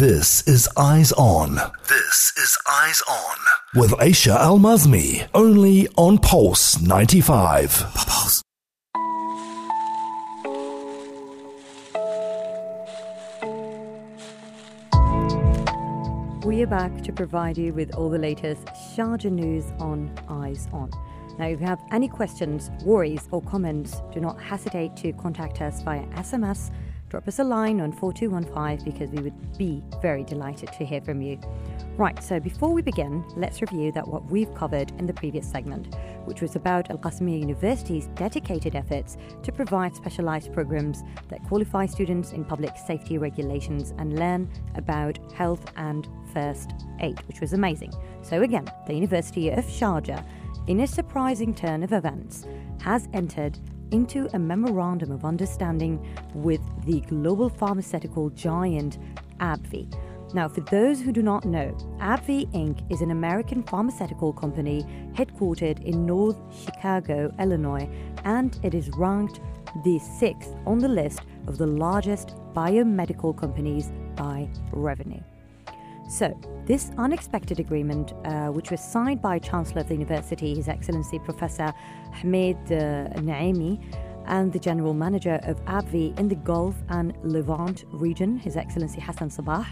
This is Eyes On. This is Eyes On. With Aisha Al Mazmi, only on Pulse 95. Pulse. We are back to provide you with all the latest Sharjah news on Eyes On. Now, if you have any questions, worries, or comments, do not hesitate to contact us via SMS drop us a line on 4215 because we would be very delighted to hear from you. Right, so before we begin, let's review that what we've covered in the previous segment, which was about Al Qasimiyya University's dedicated efforts to provide specialized programs that qualify students in public safety regulations and learn about health and first aid, which was amazing. So again, the University of Sharjah, in a surprising turn of events, has entered into a memorandum of understanding with the global pharmaceutical giant AbbVie. Now, for those who do not know, AbbVie Inc. is an American pharmaceutical company headquartered in North Chicago, Illinois, and it is ranked the sixth on the list of the largest biomedical companies by revenue. So, this unexpected agreement, uh, which was signed by Chancellor of the University, His Excellency Professor Hamid uh, Naimiy, and the General Manager of AbbVie in the Gulf and Levant region, His Excellency Hassan Sabbah,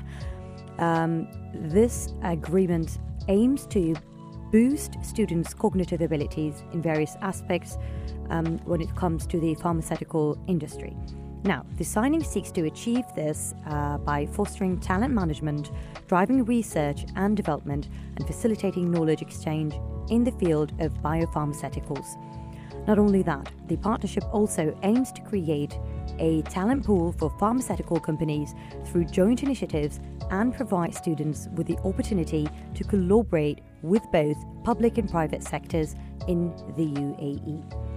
um, this agreement aims to boost students' cognitive abilities in various aspects um, when it comes to the pharmaceutical industry. Now, the signing seeks to achieve this uh, by fostering talent management, driving research and development, and facilitating knowledge exchange in the field of biopharmaceuticals. Not only that, the partnership also aims to create a talent pool for pharmaceutical companies through joint initiatives and provide students with the opportunity to collaborate with both public and private sectors in the UAE.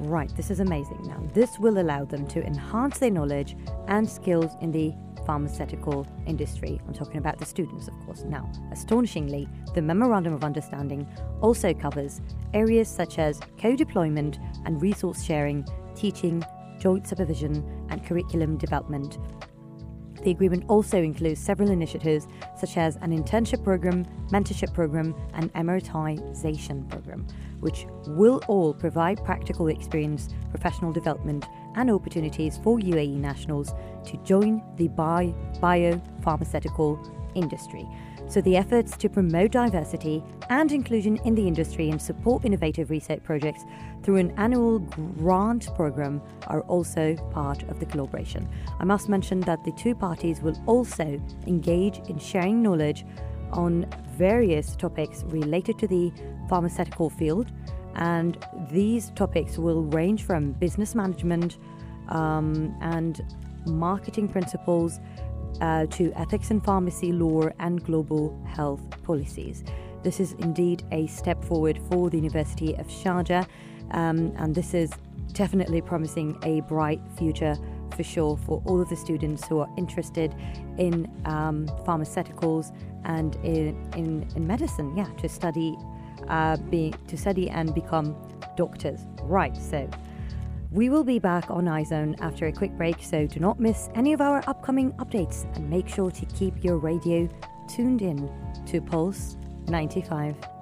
Right, this is amazing. Now, this will allow them to enhance their knowledge and skills in the pharmaceutical industry. I'm talking about the students, of course. Now, astonishingly, the Memorandum of Understanding also covers areas such as co deployment and resource sharing, teaching, joint supervision, and curriculum development. The agreement also includes several initiatives such as an internship program, mentorship program, and Emiratisation program which will all provide practical experience, professional development, and opportunities for UAE nationals to join the bio biopharmaceutical industry. So, the efforts to promote diversity and inclusion in the industry and support innovative research projects through an annual grant program are also part of the collaboration. I must mention that the two parties will also engage in sharing knowledge on various topics related to the pharmaceutical field. And these topics will range from business management um, and marketing principles uh, to ethics and pharmacy law and global health policies. This is indeed a step forward for the University of Sharjah, um, and this is definitely promising a bright future for sure for all of the students who are interested in um, pharmaceuticals and in, in, in, medicine, yeah, to study, uh, be, to study and become doctors. Right, so we will be back on Eyes On after a quick break, so do not miss any of our upcoming updates and make sure to keep your radio tuned in to Pulse 95.